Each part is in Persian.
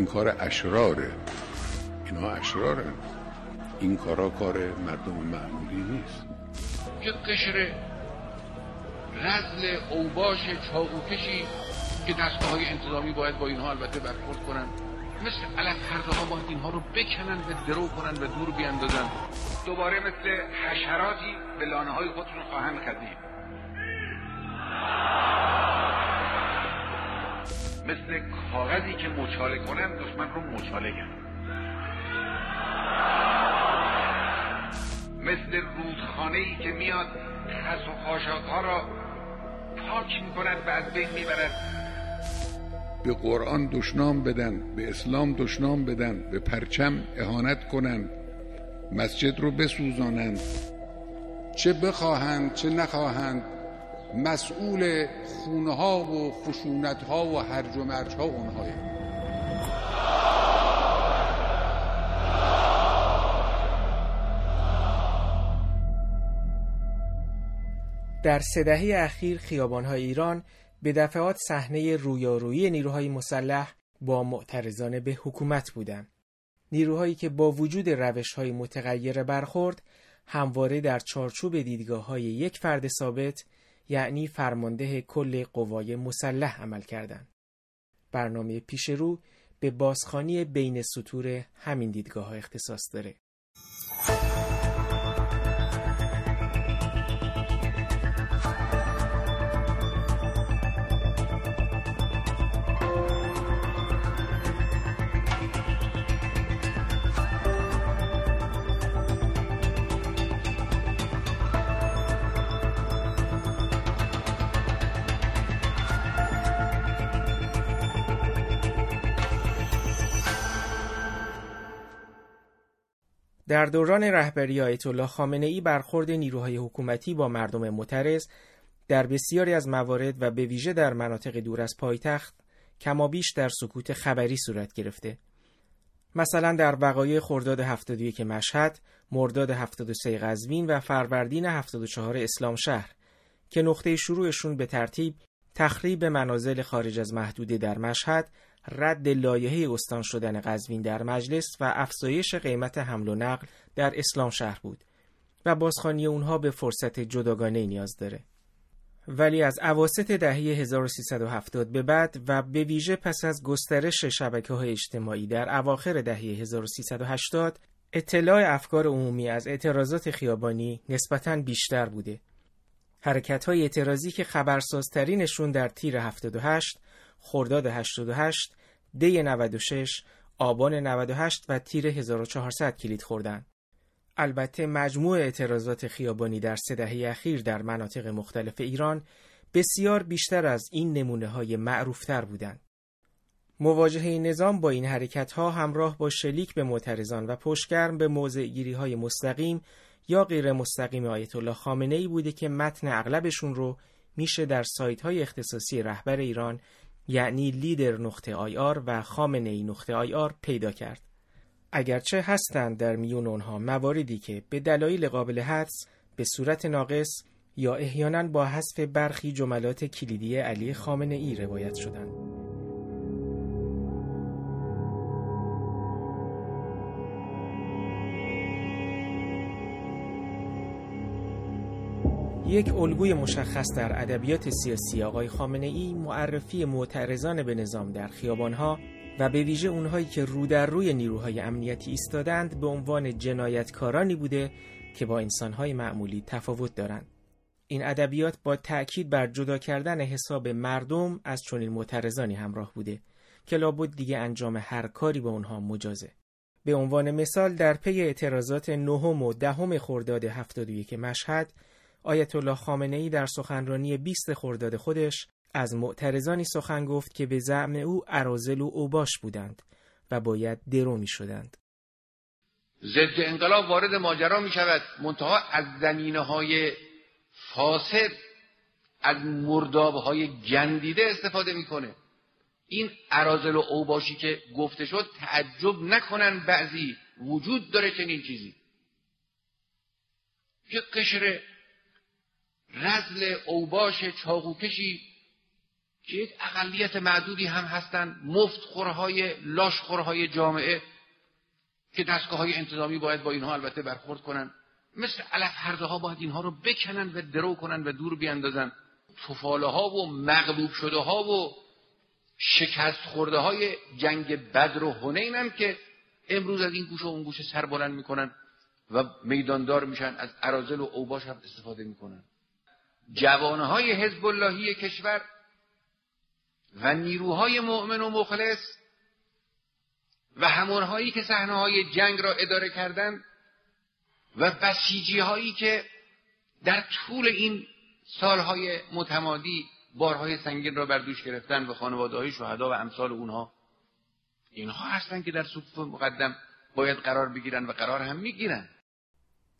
این کار اشراره. اینا اشرارن این کارا کار مردم معمولی نیست. که قشر رزل اوباش چاقوکشی که دستگاه های انتظامی باید با اینها البته برخورد کنن. مثل علف هرده ها باید اینها رو بکنن و درو کنن و دور بیاندازن دوباره مثل حشراتی به لانه های خودشون خواهند خزید. مثل کاغذی که مچاله کنن دشمن رو مچاله کنن مثل رودخانه ای که میاد خس و خاشاک ها را پاک می‌کند و از بین می‌برد. به قرآن دشنام بدن به اسلام دشنام بدن به پرچم اهانت کنند مسجد رو بسوزانند چه بخواهند چه نخواهند مسئول خونه و خشونت ها و هرج و مرج ها اونهای در سه دهه اخیر خیابانهای ایران به دفعات صحنه رویارویی نیروهای مسلح با معترضان به حکومت بودند. نیروهایی که با وجود روش های متغیر برخورد همواره در چارچوب دیدگاه های یک فرد ثابت یعنی فرمانده کل قوای مسلح عمل کردند. برنامه پیش رو به بازخانی بین سطور همین دیدگاه ها اختصاص داره. در دوران رهبری آیت الله خامنه ای برخورد نیروهای حکومتی با مردم معترض در بسیاری از موارد و به ویژه در مناطق دور از پایتخت کمابیش در سکوت خبری صورت گرفته. مثلا در وقایع خرداد 71 مشهد، مرداد 73 قزوین و فروردین 74 اسلام شهر که نقطه شروعشون به ترتیب تخریب منازل خارج از محدوده در مشهد رد لایحه استان شدن قزوین در مجلس و افزایش قیمت حمل و نقل در اسلام شهر بود و بازخانی اونها به فرصت جداگانه نیاز داره. ولی از عواست دهه 1370 به بعد و به ویژه پس از گسترش شبکه های اجتماعی در اواخر دهه 1380 اطلاع افکار عمومی از اعتراضات خیابانی نسبتاً بیشتر بوده. حرکت های اعتراضی که خبرسازترینشون در تیر 78 خرداد 88 دی 96 آبان 98 و تیر 1400 کلید خوردن. البته مجموع اعتراضات خیابانی در سه دهه اخیر در مناطق مختلف ایران بسیار بیشتر از این نمونه های معروفتر بودند. مواجهه نظام با این حرکت ها همراه با شلیک به معترضان و پشگرم به موضع گیری های مستقیم یا غیر مستقیم آیت الله خامنه ای بوده که متن اغلبشون رو میشه در سایت های اختصاصی رهبر ایران یعنی لیدر نقطه آی آر و خامنه ای نقطه آی آر پیدا کرد. اگرچه هستند در میون آنها مواردی که به دلایل قابل حدس به صورت ناقص یا احیانا با حذف برخی جملات کلیدی علی خامنه ای روایت شدند. یک الگوی مشخص در ادبیات سیاسی آقای خامنه ای معرفی معترضان به نظام در خیابانها و به ویژه اونهایی که رو در روی نیروهای امنیتی ایستادند به عنوان جنایتکارانی بوده که با انسانهای معمولی تفاوت دارند. این ادبیات با تأکید بر جدا کردن حساب مردم از چنین معترضانی همراه بوده که لابد دیگه انجام هر کاری به اونها مجازه. به عنوان مثال در پی اعتراضات نهم و دهم خرداد 71 مشهد آیت الله خامنه ای در سخنرانی 20 خرداد خودش از معترضانی سخن گفت که به زعم او ارازل و اوباش بودند و باید درو می شدند. ضد انقلاب وارد ماجرا می شود منتها از زمینه های فاسد از مرداب های گندیده استفاده می‌کنه. این ارازل و اوباشی که گفته شد تعجب نکنن بعضی. وجود داره چنین چیزی. یک قشر رزل اوباش چاقوکشی که یک اقلیت معدودی هم هستند مفت خورهای لاش خورهای جامعه که دستگاه های انتظامی باید با اینها البته برخورد کنن. مثل علف هرده ها باید اینها رو بکنن و درو کنن و دور بیاندازن توفاله ها و مغلوب شده ها و شکست خورده های جنگ بدر و هنینن که امروز از این گوش و اون گوش سر بلند می‌کنن و میداندار میشن از ارازل و اوباش هم استفاده می‌کنن. جوانهای حزب اللهی کشور و نیروهای مؤمن و مخلص و همونهایی که صحنه های جنگ را اداره کردند و بسیجی هایی که در طول این سالهای متمادی بارهای سنگین را بر دوش گرفتن و خانواده های شهدا و امثال اونها اینها هستند که در صفوف مقدم باید قرار بگیرن و قرار هم می‌گیرن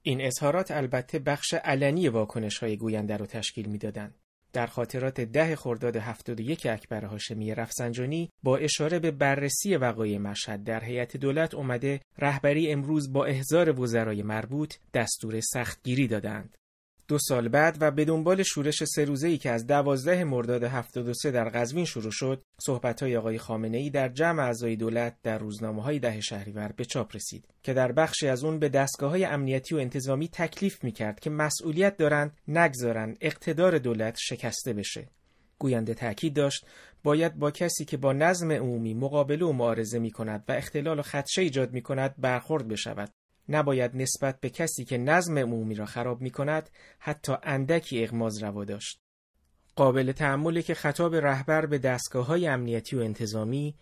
این اظهارات البته بخش علنی واکنش های گوینده رو تشکیل می‌دادند. در خاطرات ده خرداد 71 اکبر هاشمی رفسنجانی با اشاره به بررسی وقایع مشهد در هیئت دولت اومده رهبری امروز با احضار وزرای مربوط دستور سختگیری دادند. دو سال بعد و به دنبال شورش سه روزه‌ای که از دوازده مرداد 73 در قزوین شروع شد، صحبت‌های آقای خامنه‌ای در جمع اعضای دولت در روزنامه‌های ده شهریور به چاپ رسید که در بخشی از اون به دستگاه‌های امنیتی و انتظامی تکلیف می‌کرد که مسئولیت دارند نگذارن اقتدار دولت شکسته بشه. گوینده تاکید داشت باید با کسی که با نظم عمومی مقابله و معارضه می کند و اختلال و خدشه ایجاد می کند برخورد بشود نباید نسبت به کسی که نظم عمومی را خراب می کند حتی اندکی اغماز روا داشت. قابل تعمله که خطاب رهبر به دستگاه های امنیتی و انتظامی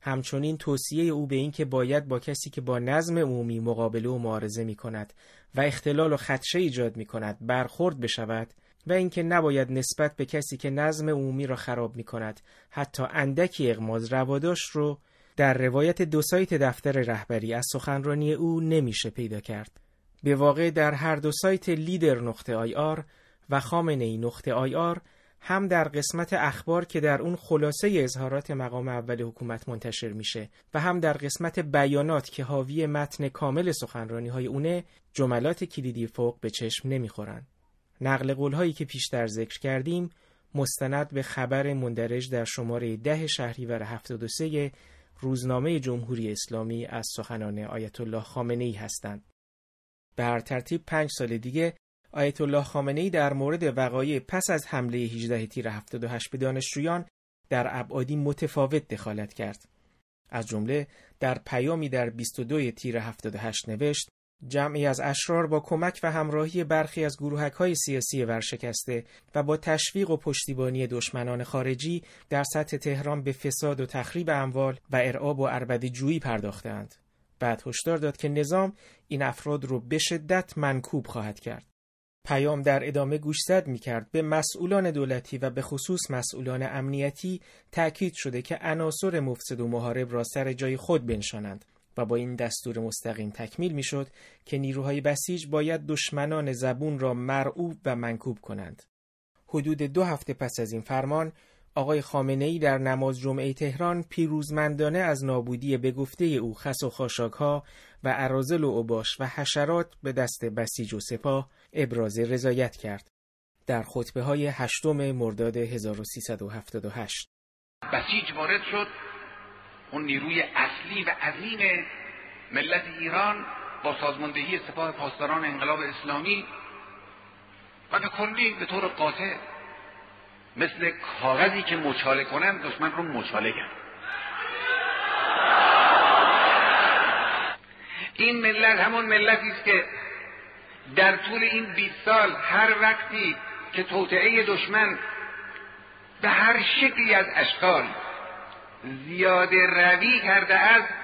همچنین توصیه او به اینکه باید با کسی که با نظم عمومی مقابله و معارضه می کند و اختلال و خدشه ایجاد می کند برخورد بشود و اینکه نباید نسبت به کسی که نظم عمومی را خراب می کند حتی اندکی اغماز روا داشت رو در روایت دو سایت دفتر رهبری از سخنرانی او نمیشه پیدا کرد. به واقع در هر دو سایت لیدر نقطه آی آر و خامنه ای نقطه آی آر هم در قسمت اخبار که در اون خلاصه اظهارات مقام اول حکومت منتشر میشه و هم در قسمت بیانات که حاوی متن کامل سخنرانی های اونه جملات کلیدی فوق به چشم نمی‌خورن. نقل قول هایی که پیشتر ذکر کردیم مستند به خبر مندرج در شماره ده شهریور 73 روزنامه جمهوری اسلامی از سخنان آیت الله خامنه ای هستند. به هر ترتیب پنج سال دیگه آیت الله خامنه ای در مورد وقایع پس از حمله 18 تیر 78 به دانشجویان در ابعادی متفاوت دخالت کرد. از جمله در پیامی در 22 تیر 78 نوشت جمعی از اشرار با کمک و همراهی برخی از گروهک های سیاسی ورشکسته و با تشویق و پشتیبانی دشمنان خارجی در سطح تهران به فساد و تخریب اموال و ارعاب و عربدی جویی پرداختند. بعد هشدار داد که نظام این افراد رو به شدت منکوب خواهد کرد. پیام در ادامه گوشزد می کرد به مسئولان دولتی و به خصوص مسئولان امنیتی تأکید شده که عناصر مفسد و محارب را سر جای خود بنشانند و با این دستور مستقیم تکمیل می‌شد که نیروهای بسیج باید دشمنان زبون را مرعوب و منکوب کنند. حدود دو هفته پس از این فرمان آقای خامنه ای در نماز جمعه تهران پیروزمندانه از نابودی به گفته او خس و خاشاکها و عرازل و اوباش و حشرات به دست بسیج و سپاه ابراز رضایت کرد. در خطبه های هشتم مرداد 1378 بسیج وارد شد اون نیروی اصلی و عظیم ملت ایران با سازماندهی سپاه پاسداران انقلاب اسلامی و به کلی به طور قاطع مثل کاغذی که مچاله کنن دشمن رو مچاله کرد. این ملت همون ملتی است که در طول این 20 سال هر وقتی که توطعه دشمن به هر شکلی از اشکال زیاده روی کرده است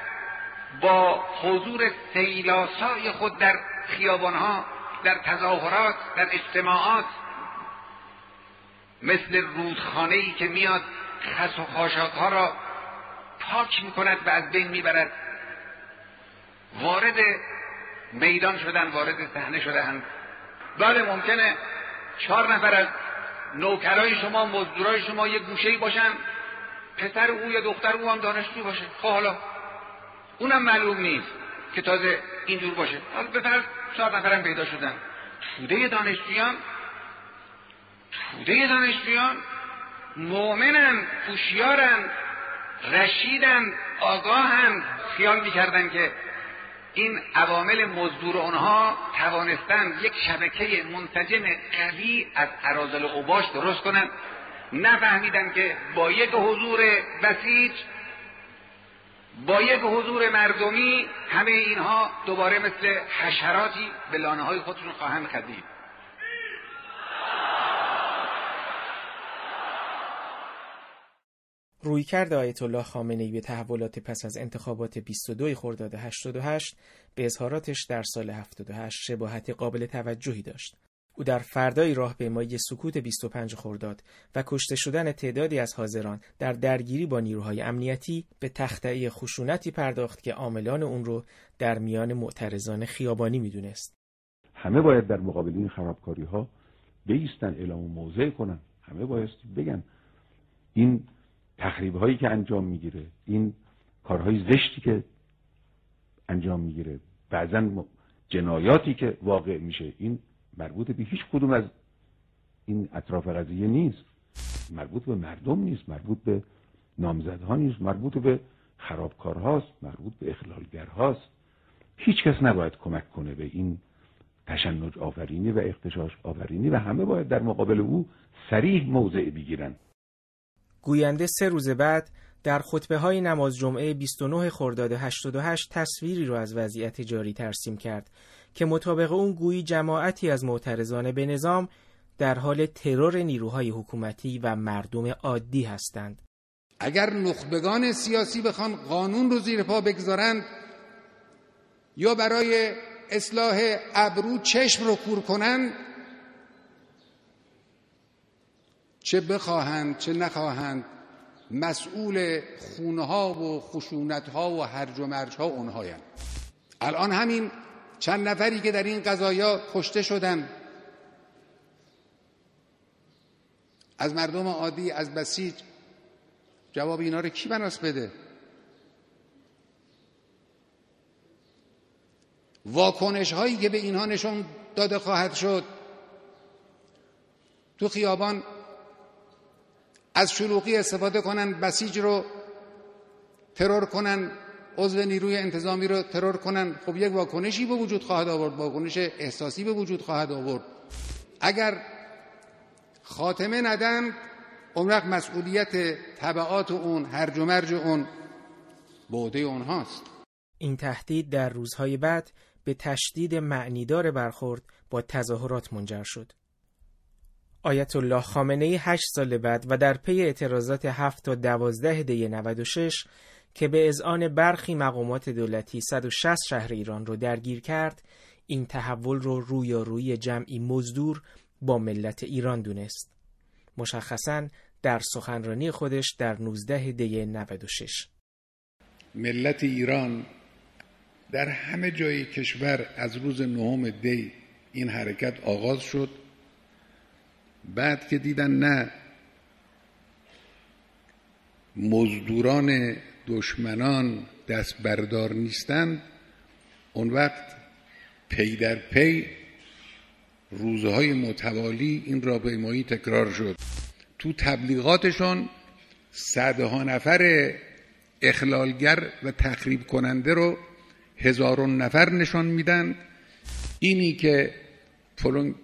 با حضور سیلاسای خود در خیابانها در تظاهرات در اجتماعات. مثل رودخانه ای که میاد خس و خاشاک ها را پاک می‌کند و از بین می‌برد. وارد میدان شدن وارد صحنه شدن. بله ممکنه چهار نفر از نوکرای شما مزدورای شما یه گوشه باشن. پسر او یا دختر او هم دانشجو باشه. خب حالا اونم معلوم نیست که تازه اینجور باشه. حالا به فرض چهار نفرم پیدا شدن. توده دانشجویان توده دانشجویان مؤمنن پوشیارن رشیدن آگاهن خیال می‌کردن که این عوامل مزدور اونها توانستن یک شبکه منسجم قوی از عرازل اوباش درست کنن. نفهمیدن که با یک حضور بسیج با یک حضور مردمی همه اینها دوباره مثل حشراتی به لانه های خودشون خواهند خدید رویکرد آیت الله خامنه به تحولات پس از انتخابات 22 خرداد 88 به اظهاراتش در سال 78 شباهت قابل توجهی داشت. او در فردای راهپیمایی سکوت 25 خرداد و کشته شدن تعدادی از حاضران در درگیری با نیروهای امنیتی به تخته خشونتی پرداخت که عاملان اون رو در میان معترضان خیابانی می‌دونست. همه باید در مقابل این خرابکاری ها بیستن اعلام موضع کنن همه باید بگن این تخریب هایی که انجام می‌گیره این کارهای زشتی که انجام می‌گیره بعضا جنایاتی که واقع میشه این مربوط به هیچ کدوم از این اطراف قضیه نیست. مربوط به مردم نیست مربوط به نامزدها نیست مربوط به خرابکارهاست مربوط به اخلالگرهاست. هیچ کس نباید کمک کنه به این تشنج آفرینی و اختشاش آفرینی و همه باید در مقابل او سریح موضع بگیرن. گوینده سه روز بعد در خطبه های نماز جمعه 29 خرداد 88 تصویری را از وضعیت جاری ترسیم کرد. که مطابق اون گویی جماعتی از معترضان به نظام در حال ترور نیروهای حکومتی و مردم عادی هستند. اگر نخبگان سیاسی بخوان قانون رو زیر پا بگذارند یا برای اصلاح ابرو چشم رو کور کنند چه بخواهند چه نخواهند مسئول خونه و خشونت ها و هرج و مرج ها اونهایند الان همین چند نفری که در این قضایا کشته شدن. از مردم عادی از بسیج. جواب اینا رو کی بناس بده؟ واکنش هایی که به اینها نشون داده خواهد شد. تو خیابان از شلوغی استفاده کنن بسیج رو ترور کنن. عضو نیروی انتظامی رو ترور کنن. خب یک واکنشی به وجود خواهد آورد واکنش احساسی به وجود خواهد آورد. اگر خاتمه ندن اون مسئولیت طبعات اون هرج و مرج اون بوده اونهاست. این تهدید در روزهای بعد به تشدید معنیدار برخورد با تظاهرات منجر شد. آیت الله خامنه ای هشت سال بعد و در پی اعتراضات هفت تا دوازده دی 96 که به اذعان برخی مقامات دولتی 160 شهر ایران رو درگیر کرد این تحول رو روی جمعی مزدور با ملت ایران دونست. مشخصا در سخنرانی خودش در 19 دی 96 ملت ایران در همه جای کشور از روز نهم دی این حرکت آغاز شد. بعد که دیدن نه مزدوران دشمنان دست بردار نیستند. اون وقت پی در پی روزهای متوالی این راهپیمایی تکرار شد. تو تبلیغاتشون صدها نفر اخلالگر و تخریب کننده رو هزارون نفر نشان میدن. اینی که فلان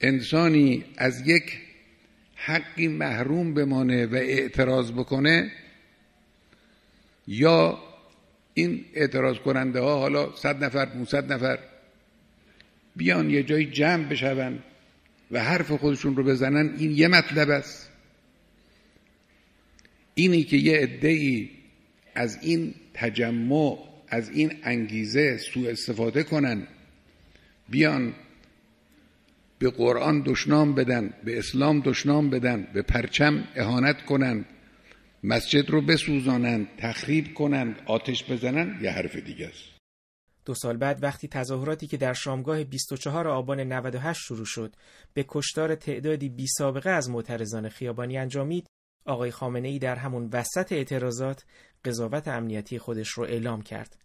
انسانی از یک حقی محروم بمانه و اعتراض بکنه یا این اعتراض کننده ها حالا صد نفر 500 نفر بیان یه جایی جمع بشون و حرف خودشون رو بزنن این یه مطلب است. اینی که یه عده از این تجمع از این انگیزه سوء استفاده کنن بیان به قرآن دشنام بدن به اسلام دشنام بدن به پرچم اهانت کنند مسجد رو بسوزانند تخریب کنند آتش بزنند یه حرف دیگه است. دو سال بعد وقتی تظاهراتی که در شامگاه 24 آبان 98 شروع شد به کشتار تعدادی بی سابقه از معترضان خیابانی انجامید آقای خامنه ای در همون وسط اعتراضات قضاوت امنیتی خودش رو اعلام کرد.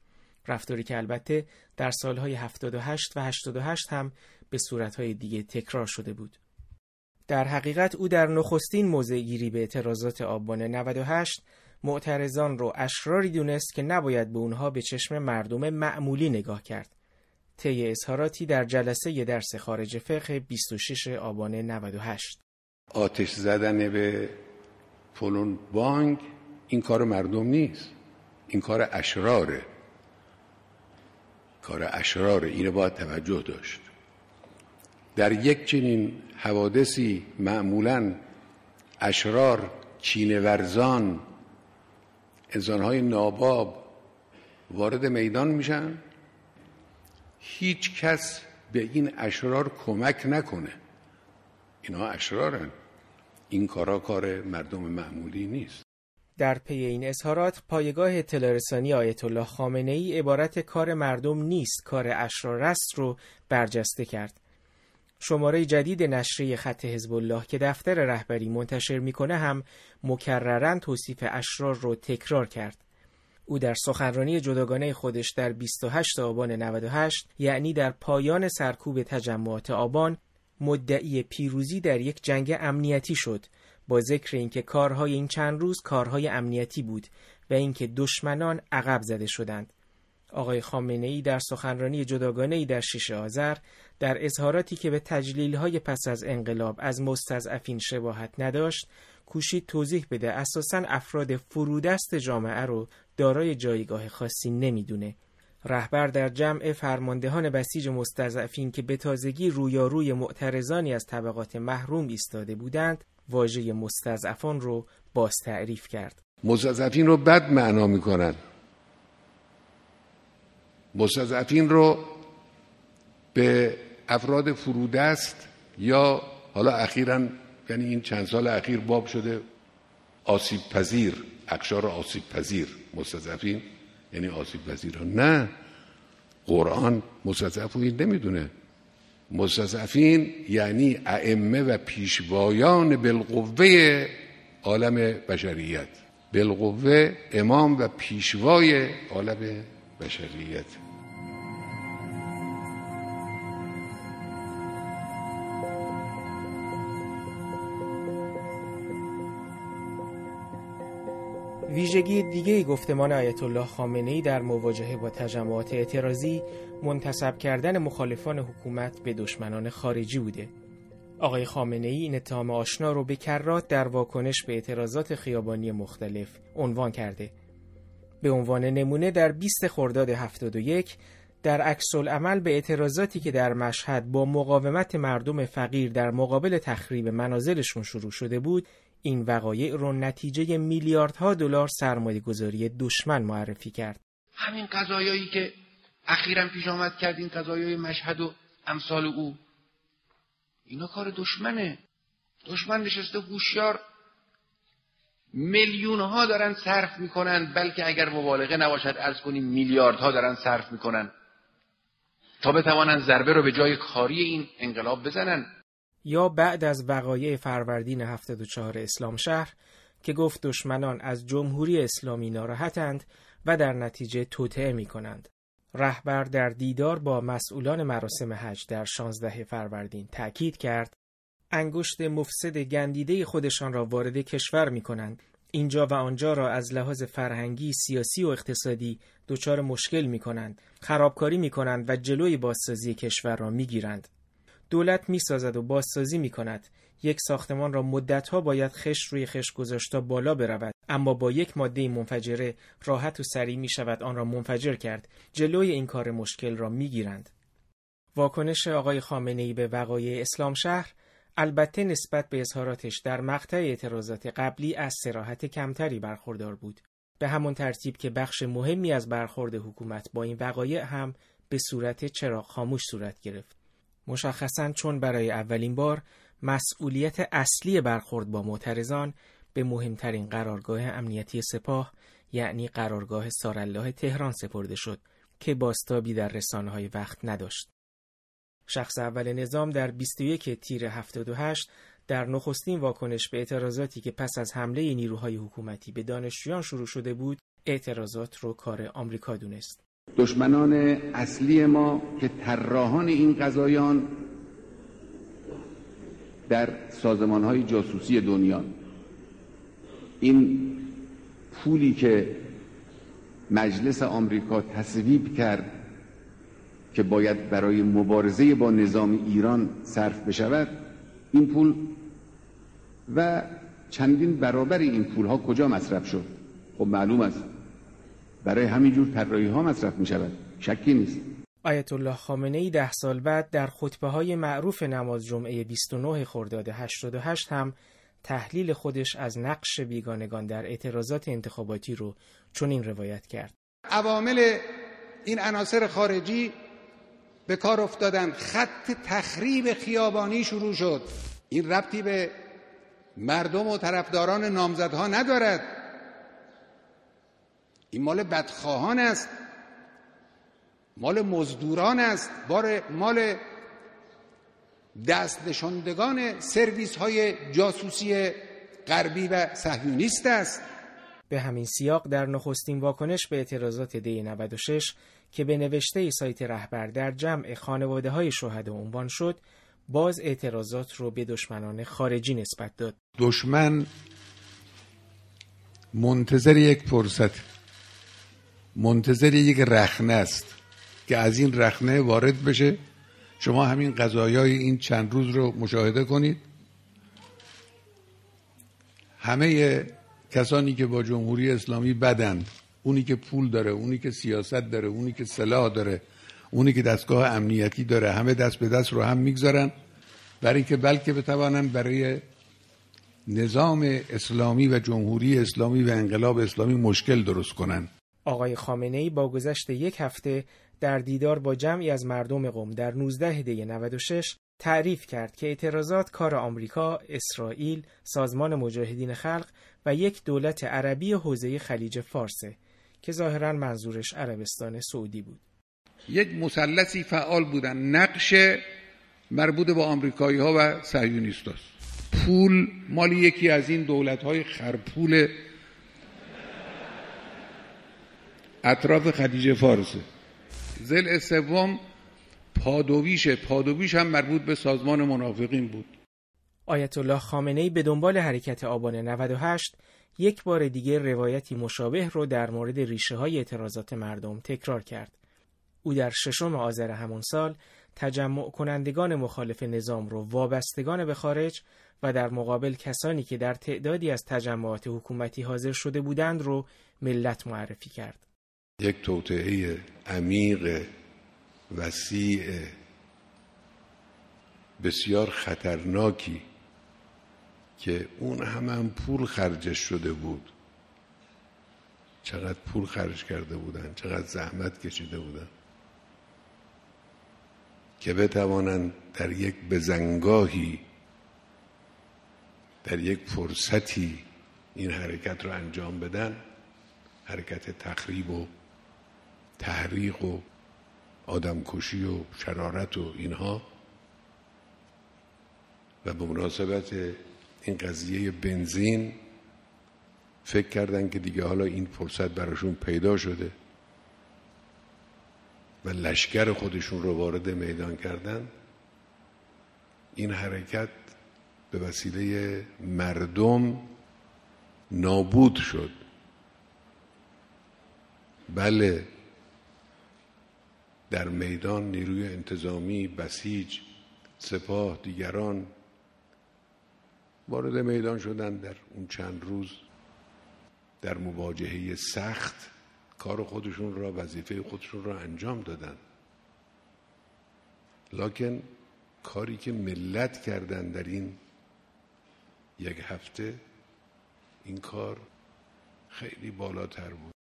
رفتاری که البته در سالهای 78 و 88 هم به صورتهای دیگه تکرار شده بود. در حقیقت او در نخستین موضع گیری به اعتراضات آبان 98 معترضان رو اشراری دونست که نباید به اونها به چشم مردم معمولی نگاه کرد. طی اظهاراتی در جلسه درس خارج فقه 26 آبان 98 آتش زدن به فلون بانک این کار مردم نیست. این کار اشراره. کار اشراره. اینو باید توجه داشت. در یک چنین حوادثی معمولا اشرار چین ورزان انسانهای ناباب وارد میدان میشن هیچ کس به این اشرار کمک نکنه. اینها اشرارن. این کارا کار مردم معمولی نیست. در پی این اظهارات پایگاه اطلاع رسانی آیت الله خامنه ای عبارت کار مردم نیست کار اشرار است رو برجسته کرد. شماره جدید نشریه خط حزب الله که دفتر رهبری منتشر می‌کنه هم مکررن توصیف اشرار رو تکرار کرد. او در سخنرانی جداگانه خودش در 28 آبان 98 یعنی در پایان سرکوب تجمعات آبان مدعی پیروزی در یک جنگ امنیتی شد با ذکر اینکه کارهای این چند روز کارهای امنیتی بود و اینکه دشمنان عقب زده شدند. آقای خامنه ای در سخنرانی جداگانه ای در شیش آذر در اظهاراتی که به تجلیل های پس از انقلاب از مستضعفین شباهت نداشت کوشید توضیح بده. اساسا افراد فرودست جامعه رو دارای جایگاه خاصی نمی‌دونه. رهبر در جمع فرماندهان بسیج مستضعفین که به تازگی رویاروی معترضانی از طبقات محروم ایستاده بودند واژه مستضعفان رو باز تعریف کرد. مستضعفین رو بد معنا می‌کنن. مستضعفین رو به افراد فرودست یا حالا اخیرا یعنی این چند سال اخیر باب شده آسیب پذیر اقشار آسیب پذیر مستضعفین یعنی آسیب پذیر نه قرآن مستضعف این نمی‌دونه. مستضعفین یعنی ائمه و پیشوایان بالقوه عالم بشریت. بالقوه امام و پیشوای عالم بشریت. ویژگی دیگه گفتمان آیت الله خامنه ای در مواجهه با تجمعات اعتراضی منتصب کردن مخالفان حکومت به دشمنان خارجی بوده. آقای خامنه ای این اتهام آشنا رو به کرات در واکنش به اعتراضات خیابانی مختلف عنوان کرده. به عنوان نمونه در 20 خرداد 71 در عکس عمل به اعتراضاتی که در مشهد با مقاومت مردم فقیر در مقابل تخریب منازلشون شروع شده بود این وقایع رو نتیجه میلیاردها دلار سرمایه گذاری دشمن معرفی کرد. همین قضایایی که اخیرا پیش آمد کرد این قضایای مشهد و امثال او. اینا کار دشمنه. دشمن نشسته هوشیار. میلیون ها دارن صرف می‌کنن بلکه اگر مبالغه نباشد از کنیم میلیاردها دارن صرف می‌کنن. تا بتوانند ضربه رو به جای کاری این انقلاب بزنن. یا بعد از وقایع فروردین 74 اسلام شهر که گفت دشمنان از جمهوری اسلامی ناراحتند و در نتیجه توطعه می کنند. رهبر در دیدار با مسئولان مراسم حج در 16 فروردین تأکید کرد انگشت مفسد گندیده خودشان را وارد کشور می کنند. اینجا و آنجا را از لحاظ فرهنگی، سیاسی و اقتصادی دچار مشکل می کنند. خرابکاری می کنند و جلوی بازسازی کشور را می گیرند. دولت می سازد و بازسازی می کند. یک ساختمان را مدتها باید خش روی خش گذاشتا بالا برود اما با یک ماده منفجره راحت و سریع می شود آن را منفجر کرد جلوی این کار مشکل را می گیرند. واکنش آقای خامنه ای به وقایع اسلام شهر البته نسبت به اظهاراتش در مقطع اعتراضات قبلی از سراحت کمتری برخوردار بود به همون ترتیب که بخش مهمی از برخورد حکومت با این وقایع هم به صورت چراغ خاموش صورت گرفت مشخصا چون برای اولین بار مسئولیت اصلی برخورد با معترضان به مهمترین قرارگاه امنیتی سپاه یعنی قرارگاه سارالله تهران سپرده شد که باستابی در رسانه های وقت نداشت. شخص اول نظام در 21 تیر 78 در نخستین واکنش به اعتراضاتی که پس از حمله نیروهای حکومتی به دانشجویان شروع شده بود اعتراضات رو کار آمریکا دونست. دشمنان اصلی ما که طراحان این قضایان در سازمان های جاسوسی دنیا. این پولی که مجلس آمریکا تصویب کرد که باید برای مبارزه با نظام ایران صرف بشود این پول و چندین برابر این پول ها کجا مصرف شد؟ خب معلوم است. برای همینجور طراحی ها مصرف می شود شکی نیست. آیت الله خامنه ای ده سال بعد در خطبه های معروف نماز جمعه 29 خرداد 88 هم تحلیل خودش از نقش بیگانگان در اعتراضات انتخاباتی رو چنین روایت کرد. عوامل این عناصر خارجی به کار افتادن. خط تخریب خیابانی شروع شد. این ربطی به مردم و طرفداران نامزدها ندارد. این مال بدخواهان است. مال مزدوران است. بار مال دست نشاندگان سرویس های جاسوسی غربی و صهیونیست است. به همین سیاق در نخستین واکنش به اعتراضات دی 96 که به نوشته سایت رهبر در جمع خانواده های شهده عنوان شد باز اعتراضات رو به دشمنان خارجی نسبت داد. دشمن منتظر یک فرصت. منتظر یک رخنه است که از این رخنه وارد بشه. شما همین قضایای این چند روز رو مشاهده کنید. همه کسانی که با جمهوری اسلامی بدن اونی که پول داره اونی که سیاست داره اونی که سلاح داره اونی که دستگاه امنیتی داره همه دست به دست رو هم می‌گذارن. برای اینکه بلکه بتوانن برای نظام اسلامی و جمهوری اسلامی و انقلاب اسلامی مشکل درست کنن. آقای خامنه ای با گذشت یک هفته در دیدار با جمعی از مردم قم در 19 دی 96 تعریف کرد که اعتراضات کار آمریکا، اسرائیل، سازمان مجاهدین خلق و یک دولت عربی حوزه خلیج فارسه که ظاهرا منظورش عربستان سعودی بود. یک مثلثی فعال بودن نقش مربوط با آمریکایی ها و صهیونیست پول مال یکی از این دولت های خرپول اطراف خلیج فارسه زل سوم پادویش پادویش هم مربوط به سازمان منافقین بود آیت الله خامنه ای به دنبال حرکت آبان 98 یک بار دیگه روایتی مشابه رو در مورد ریشه های اعتراضات مردم تکرار کرد. او در ششم آذر همون سال تجمع کنندگان مخالف نظام رو وابستگان به خارج و در مقابل کسانی که در تعدادی از تجمعات حکومتی حاضر شده بودند رو ملت معرفی کرد. یک توطعه عمیق وسیع بسیار خطرناکی که اون هم, هم پول خرجش شده بود. چقدر پول خرج کرده بودن چقدر زحمت کشیده بودن. که بتوانند در یک بزنگاهی در یک فرصتی این حرکت رو انجام بدن حرکت تخریب و تحریق و آدمکشی و شرارت و اینها. و به مناسبت این قضیه بنزین فکر کردن که دیگه حالا این فرصت براشون پیدا شده و لشکر خودشون رو وارد میدان کردن این حرکت به وسیله مردم نابود شد. بله در میدان نیروی انتظامی بسیج سپاه دیگران وارد میدان شدن در اون چند روز در مواجهه سخت کار خودشون را وظیفه خودشون را انجام دادن. لکن کاری که ملت کردن در این یک هفته این کار خیلی بالاتر بود.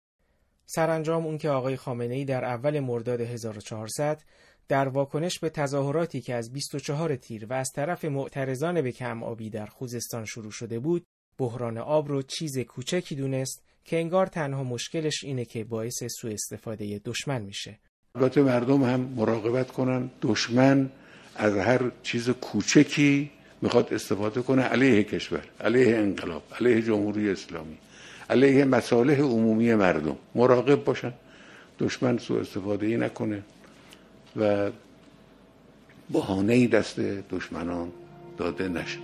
سرانجام اون که آقای خامنه ای در اول مرداد 1400 در واکنش به تظاهراتی که از 24 تیر و از طرف معترضان به کم آبی در خوزستان شروع شده بود بحران آب رو چیز کوچکی دونست که انگار تنها مشکلش اینه که باعث سوء استفاده دشمن میشه. البته مردم هم مراقبت کنن دشمن از هر چیز کوچکی می‌خواد استفاده کنه علیه کشور علیه انقلاب علیه جمهوری اسلامی. علیه مصالح عمومی مردم. مراقب باشن. دشمن سوء استفاده ای نکنه و بهانه ای دست دشمنان داده نشه.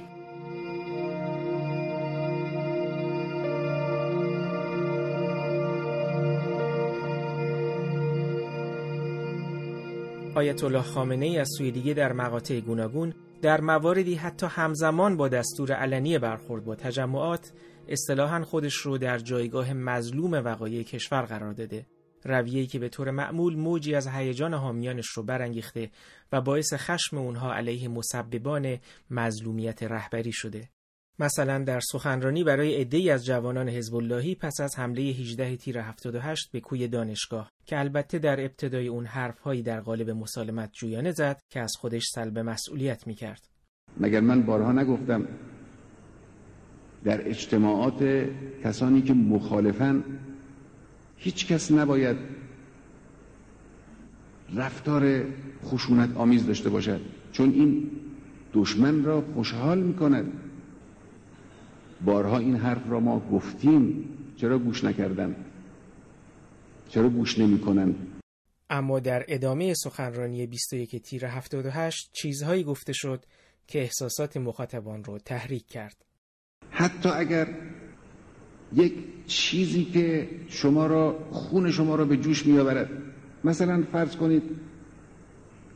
آیت الله خامنه ای از سوی دیگه در مقاطع گوناگون در مواردی حتی همزمان با دستور علنی برخورد با تجمعات اصطلاحا خودش رو در جایگاه مظلوم وقایع کشور قرار داده رویه‌ای که به طور معمول موجی از هیجان حامیانش رو برانگیخته و باعث خشم اونها علیه مسببان مظلومیت رهبری شده مثلا در سخنرانی برای عده‌ای از جوانان حزب اللهی پس از حمله 18 تیر 78 به کوی دانشگاه که البته در ابتدای اون حرفهایی در قالب مسالمت جویانه زد که از خودش سلب مسئولیت می‌کرد. مگر من بارها نگفتم در اجتماعات کسانی که مخالفن هیچ کس نباید رفتار خشونت آمیز داشته باشد. چون این دشمن را خوشحال می کند بارها این حرف را ما گفتیم. چرا گوش نکردن؟ چرا گوش نمی کنن اما در ادامه سخنرانی 21 تیر 78 چیزهایی گفته شد که احساسات مخاطبان رو تحریک کرد. حتی اگر یک چیزی که شما را خون شما را به جوش می آورد مثلا فرض کنید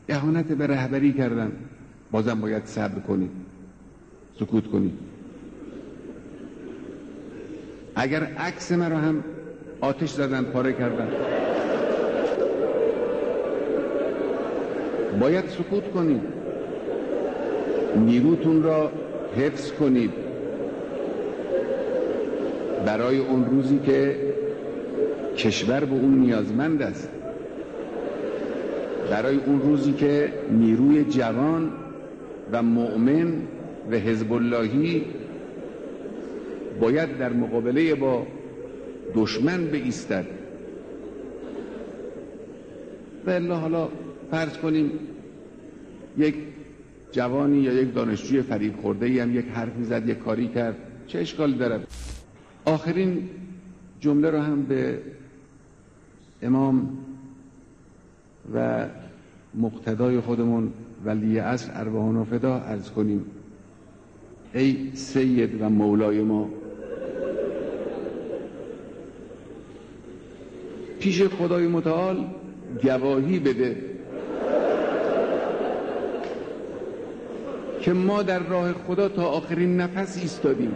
اهانت به رهبری کردن. بازم باید صبر کنید. سکوت کنید. اگر عکس مرا هم آتش زدن پاره کردن. باید سکوت کنید. نیروتون را حفظ کنید. برای اون روزی که کشور به اون نیازمند است. برای اون روزی که نیروی جوان و مؤمن و حزب اللهی باید در مقابله با دشمن بایستد. و الا حالا فرض کنیم یک جوانی یا یک دانشجوی فریب خورده ای هم یک حرفی زد یک کاری کرد چه اشکالی دارد؟ آخرین جمله را هم به امام و مقتدای خودمون ولی اصل ارواحان فدا عرض کنیم. ای سید و مولای ما. پیش خدای متعال گواهی بده. که ما در راه خدا تا آخرین نفس ایستادیم.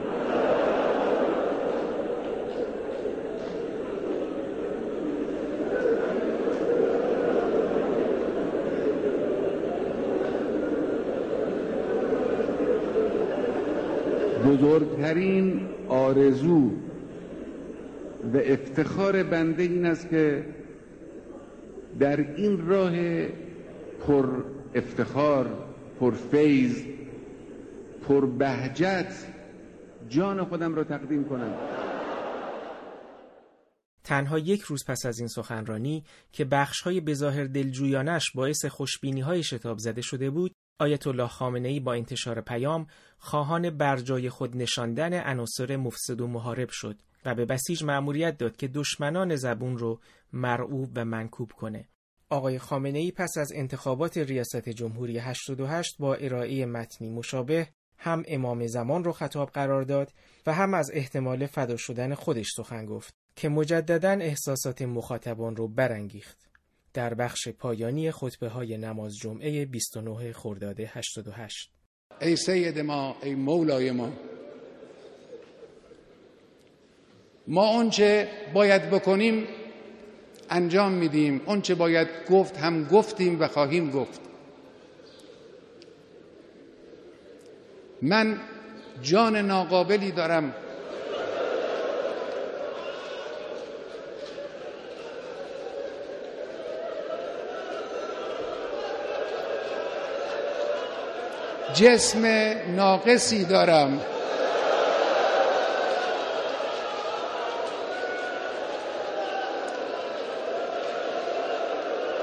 بزرگترین آرزو و افتخار بنده این است که در این راه پر افتخار پر فیض پر بهجت جان خودم را تقدیم کنم. تنها یک روز پس از این سخنرانی که بخش های بظاهر دلجویانش باعث خوشبینی های شتاب زده شده بود آیت الله خامنه ای با انتشار پیام خواهان بر جای خود نشاندن عناصر مفسد و محارب شد و به بسیج مأموریت داد که دشمنان زبون رو مرعوب و منکوب کنه. آقای خامنه ای پس از انتخابات ریاست جمهوری 88 با ارائه متنی مشابه هم امام زمان رو خطاب قرار داد و هم از احتمال فدا شدن خودش سخن گفت که مجددا احساسات مخاطبان رو برانگیخت. در بخش پایانی خطبه های نماز جمعه 29 خرداد 88 ای سید ما ای مولای ما. ما آنچه باید بکنیم انجام میدیم. آنچه باید گفت هم گفتیم و خواهیم گفت. من جان ناقابلی دارم جسم ناقصی دارم.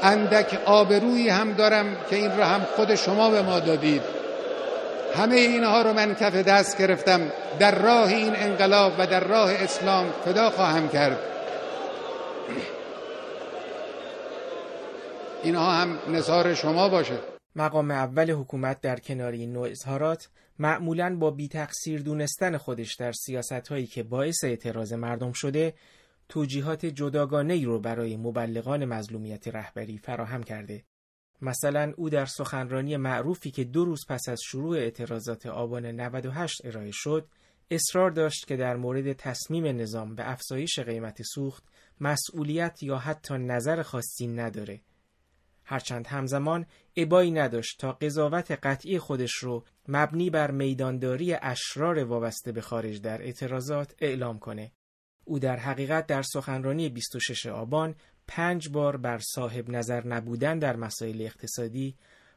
اندک آبرویی هم دارم که این را هم خود شما به ما دادید. همه اینها رو من کف دست گرفتم. در راه این انقلاب و در راه اسلام فدا خواهم کرد. اینها هم نصار شما باشه مقام اول حکومت در کنار این نوع اظهارات معمولا با بی تقصیر دونستن خودش در سیاست هایی که باعث اعتراض مردم شده توجیهات جداگانه ای رو برای مبلغان مظلومیت رهبری فراهم کرده. مثلا او در سخنرانی معروفی که دو روز پس از شروع اعتراضات آبان 98 ارائه شد، اصرار داشت که در مورد تصمیم نظام به افزایش قیمت سوخت مسئولیت یا حتی نظر خاصی نداره. هرچند همزمان ابایی نداشت تا قضاوت قطعی خودش رو مبنی بر میدانداری اشرار وابسته به خارج در اعتراضات اعلام کنه. او در حقیقت در سخنرانی 26 آبان پنج بار بر صاحب نظر نبودن در مسائل اقتصادی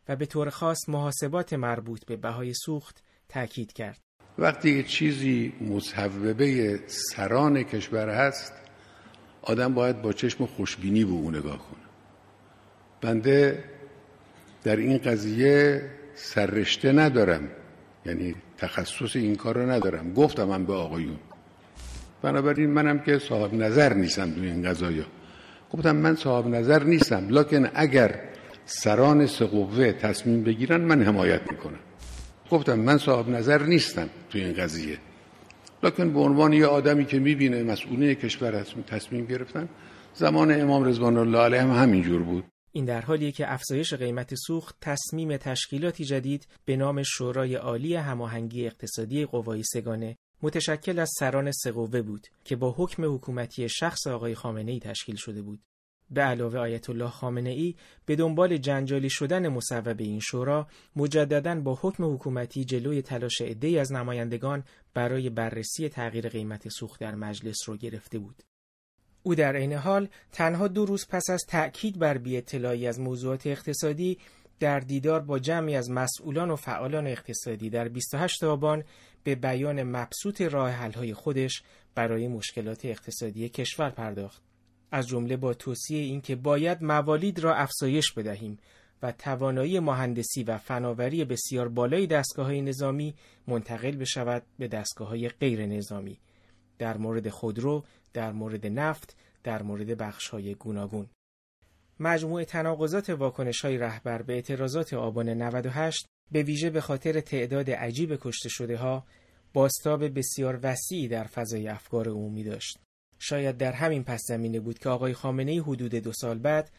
و به طور خاص محاسبات مربوط به بهای سوخت تاکید کرد. وقتی چیزی مصوبه سران کشور هست آدم باید با چشم خوشبینی به او نگاه کنه بنده در این قضیه سررشته ندارم. یعنی تخصص این کار رو ندارم. گفتم من به آقایون. بنابراین منم که صاحب نظر نیستم دوی این قضایا گفتم من صاحب نظر نیستم. لکن اگر سران سقوه تصمیم بگیرن من حمایت می‌کنم. گفتم من صاحب نظر نیستم توی این قضیه. لکن به عنوان یه آدمی که می‌بینه مسئولی کشور تصمیم گرفتن. زمان امام رضوان الله علیه هم همینجور بود. این در حالیه که افزایش قیمت سوخت تصمیم تشکیلاتی جدید به نام شورای عالی هماهنگی اقتصادی قوای سگانه متشکل از سران سقوه بود که با حکم حکومتی شخص آقای خامنه ای تشکیل شده بود. به علاوه آیت الله خامنه ای به دنبال جنجالی شدن مصوبه این شورا مجددا با حکم حکومتی جلوی تلاش عده‌ای از نمایندگان برای بررسی تغییر قیمت سوخت در مجلس رو گرفته بود. او در عین حال تنها دو روز پس از تأکید بر بی اطلاعی از موضوعات اقتصادی در دیدار با جمعی از مسئولان و فعالان اقتصادی در 28 آبان به بیان مبسوط راه حل‌های خودش برای مشکلات اقتصادی کشور پرداخت. از جمله با توصیه اینکه باید موالید را افزایش بدهیم و توانایی مهندسی و فناوری بسیار بالای دستگاه های نظامی منتقل بشود به دستگاه های غیر نظامی در مورد خودرو، در مورد نفت، در مورد بخش های گوناگون. مجموع تناقضات واکنش های رهبر به اعتراضات آبان 98 به ویژه به خاطر تعداد عجیب کشته شده ها باستاب بسیار وسیعی در فضای افکار عمومی داشت. شاید در همین پس زمینه بود که آقای خامنه حدود دو سال بعد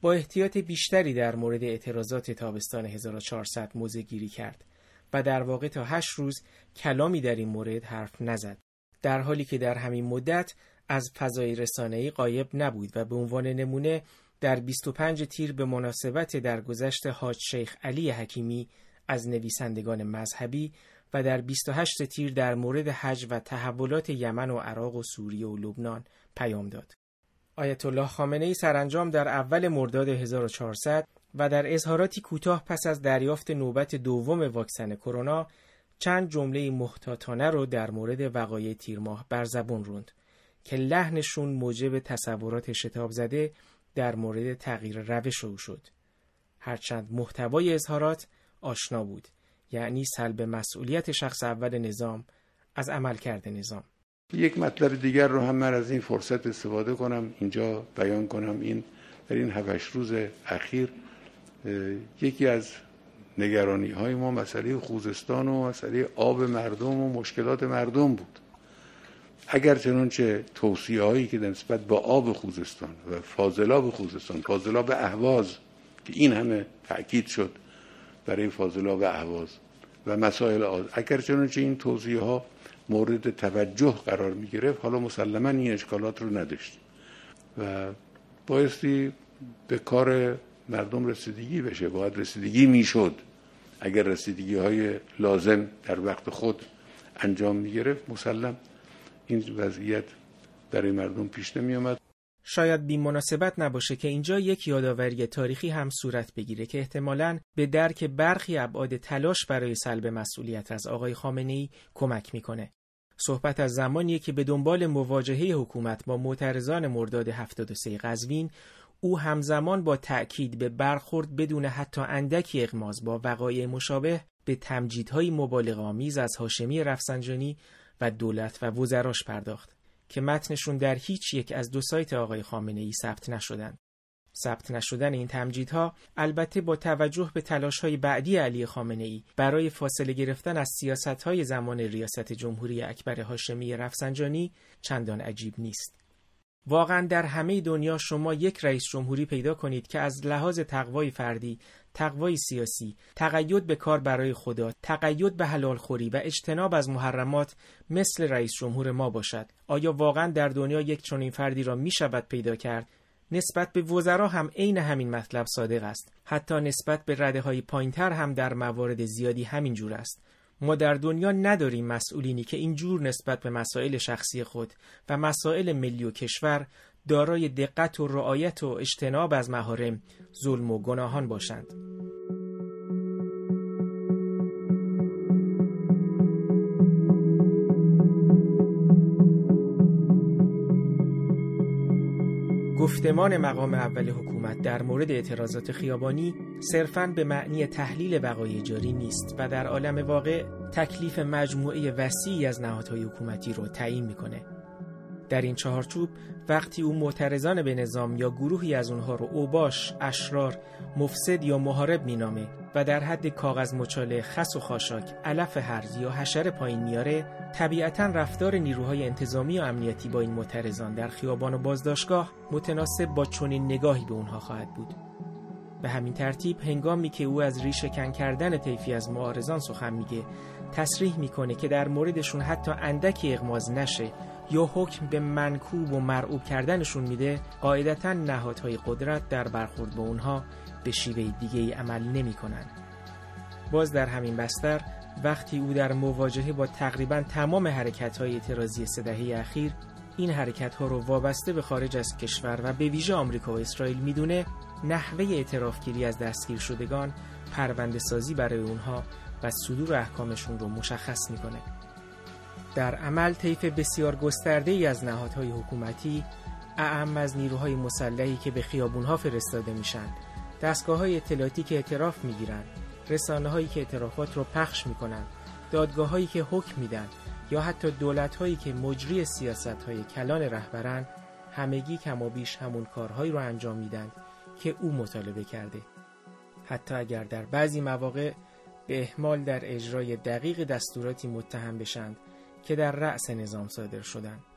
با احتیاط بیشتری در مورد اعتراضات تابستان 1400 موزه گیری کرد و در واقع تا هشت روز کلامی در این مورد حرف نزد. در حالی که در همین مدت از فضای رسانه‌ای قایب نبود و به عنوان نمونه در 25 تیر به مناسبت درگذشت حاج شیخ علی حکیمی از نویسندگان مذهبی و در 28 تیر در مورد حج و تحولات یمن و عراق و سوریه و لبنان پیام داد. آیت الله خامنه ای سرانجام در اول مرداد 1400 و در اظهاراتی کوتاه پس از دریافت نوبت دوم واکسن کرونا چند جمله محتاطانه رو در مورد وقایع تیر ماه بر زبون روند که لحنشون موجب تصورات شتاب زده در مورد تغییر روش او شد. هرچند محتوای اظهارات آشنا بود یعنی سلب مسئولیت شخص اول نظام از عملکرد نظام. یک مطلب دیگر رو هم من از این فرصت استفاده کنم اینجا بیان کنم. این در این هفت روز اخیر یکی از نگرانی های ما مسئله خوزستان و مسئله آب مردم و مشکلات مردم بود. اگر چنانچه توصیه هایی که نسبت با آب خوزستان و فاضلاب خوزستان فاضلاب اهواز که این همه تأکید شد برای فاضلاب اهواز و مسائل آز اگر چنانچه این توضیح ها مورد توجه قرار می گرفت حالا مسلما این اشکالات رو نداشتیم و بایستی به کار مردم رسیدگی بشه. باید رسیدگی می‌شد. اگر رسیدگی های لازم در وقت خود انجام می گرفت مسلم این وضعیت برای مردم پیش نمی آمد شاید بی مناسبت نباشه که اینجا یک یادآوری تاریخی هم صورت بگیره که احتمالاً به درک برخی ابعاد تلاش برای سلب مسئولیت از آقای خامنه ای کمک می‌کنه. صحبت از زمانیه که به دنبال مواجهه حکومت با معترضان مرداد 73 قزوین او همزمان با تأکید به برخورد بدون حتی اندکی اغماز با وقایع مشابه به تمجیدهای مبالغ آمیز از هاشمی رفسنجانی و دولت و وزراش پرداخت که متنشون در هیچ یک از دو سایت آقای خامنه ای ثبت نشدند. ثبت نشدن این تمجیدها البته با توجه به تلاش های بعدی علی خامنه ای برای فاصله گرفتن از سیاست های زمان ریاست جمهوری اکبر هاشمی رفسنجانی چندان عجیب نیست. واقعا در همه دنیا شما یک رئیس جمهوری پیدا کنید که از لحاظ تقوای فردی، تقوای سیاسی، تقید به کار برای خدا، تقید به حلال خوری و اجتناب از محرمات مثل رئیس جمهور ما باشد. آیا واقعا در دنیا یک چنین فردی را می شود پیدا کرد؟ نسبت به وزرا هم عین همین مطلب صادق است. حتی نسبت به رده های پایینتر هم در موارد زیادی همین جور است. ما در دنیا نداریم مسئولینی که اینجور نسبت به مسائل شخصی خود و مسائل ملی و کشور دارای دقت و رعایت و اجتناب از محارم ظلم و گناهان باشند گفتمان مقام اول حکومت در مورد اعتراضات خیابانی صرفاً به معنی تحلیل وقایع جاری نیست و در عالم واقع تکلیف مجموعه وسیعی از نهادهای حکومتی رو تعیین می‌کنه. در این چهارچوب وقتی او معترضان به نظام یا گروهی از اونها رو اوباش، اشرار، مفسد یا محارب مینامه و در حد کاغذ مچاله، خس و خاشاک، علف هرز یا حشر پایین میاره طبیعتا رفتار نیروهای انتظامی و امنیتی با این معترضان در خیابان و بازداشتگاه متناسب با چنین نگاهی به اونها خواهد بود. به همین ترتیب هنگامی که او از ریشه کن کردن طیفی از معارضان سخن میگه تصریح می‌کنه که در موردشون حتی اندکی اغماز نشه یا حکم به منکوب و مرعوب کردنشون میده قاعدتا نهادهای قدرت در برخورد با اونها به شیوه دیگه ای عمل نمی کنند. باز در همین بستر وقتی او در مواجهه با تقریبا تمام حرکت های اعتراضی سدهه اخیر این حرکت ها رو وابسته به خارج از کشور و به ویژه آمریکا و اسرائیل می‌دونه نحوه اعترافگیری از دستگیر شدگان پرونده سازی برای اونها و صدور احکامشون رو مشخص می‌کنه در عمل طیف بسیار گسترده ای از نهادهای حکومتی اعم از نیروهای مسلحی که به خیابونها فرستاده میشن. دستگاه های اطلاعاتی که اعتراف می‌گیرند رسانه هایی که اعترافات رو پخش می‌کنن دادگاه هایی که حکم میدن یا حتی دولت هایی که مجری سیاست های کلان رهبرن همگی کم و بیش همون کارهایی رو انجام میدن که او مطالبه کرده. حتی اگر در بعضی مواقع به احمال در اجرای دقیق دستوراتی متهم بشند که در رأس نظام صادر شدند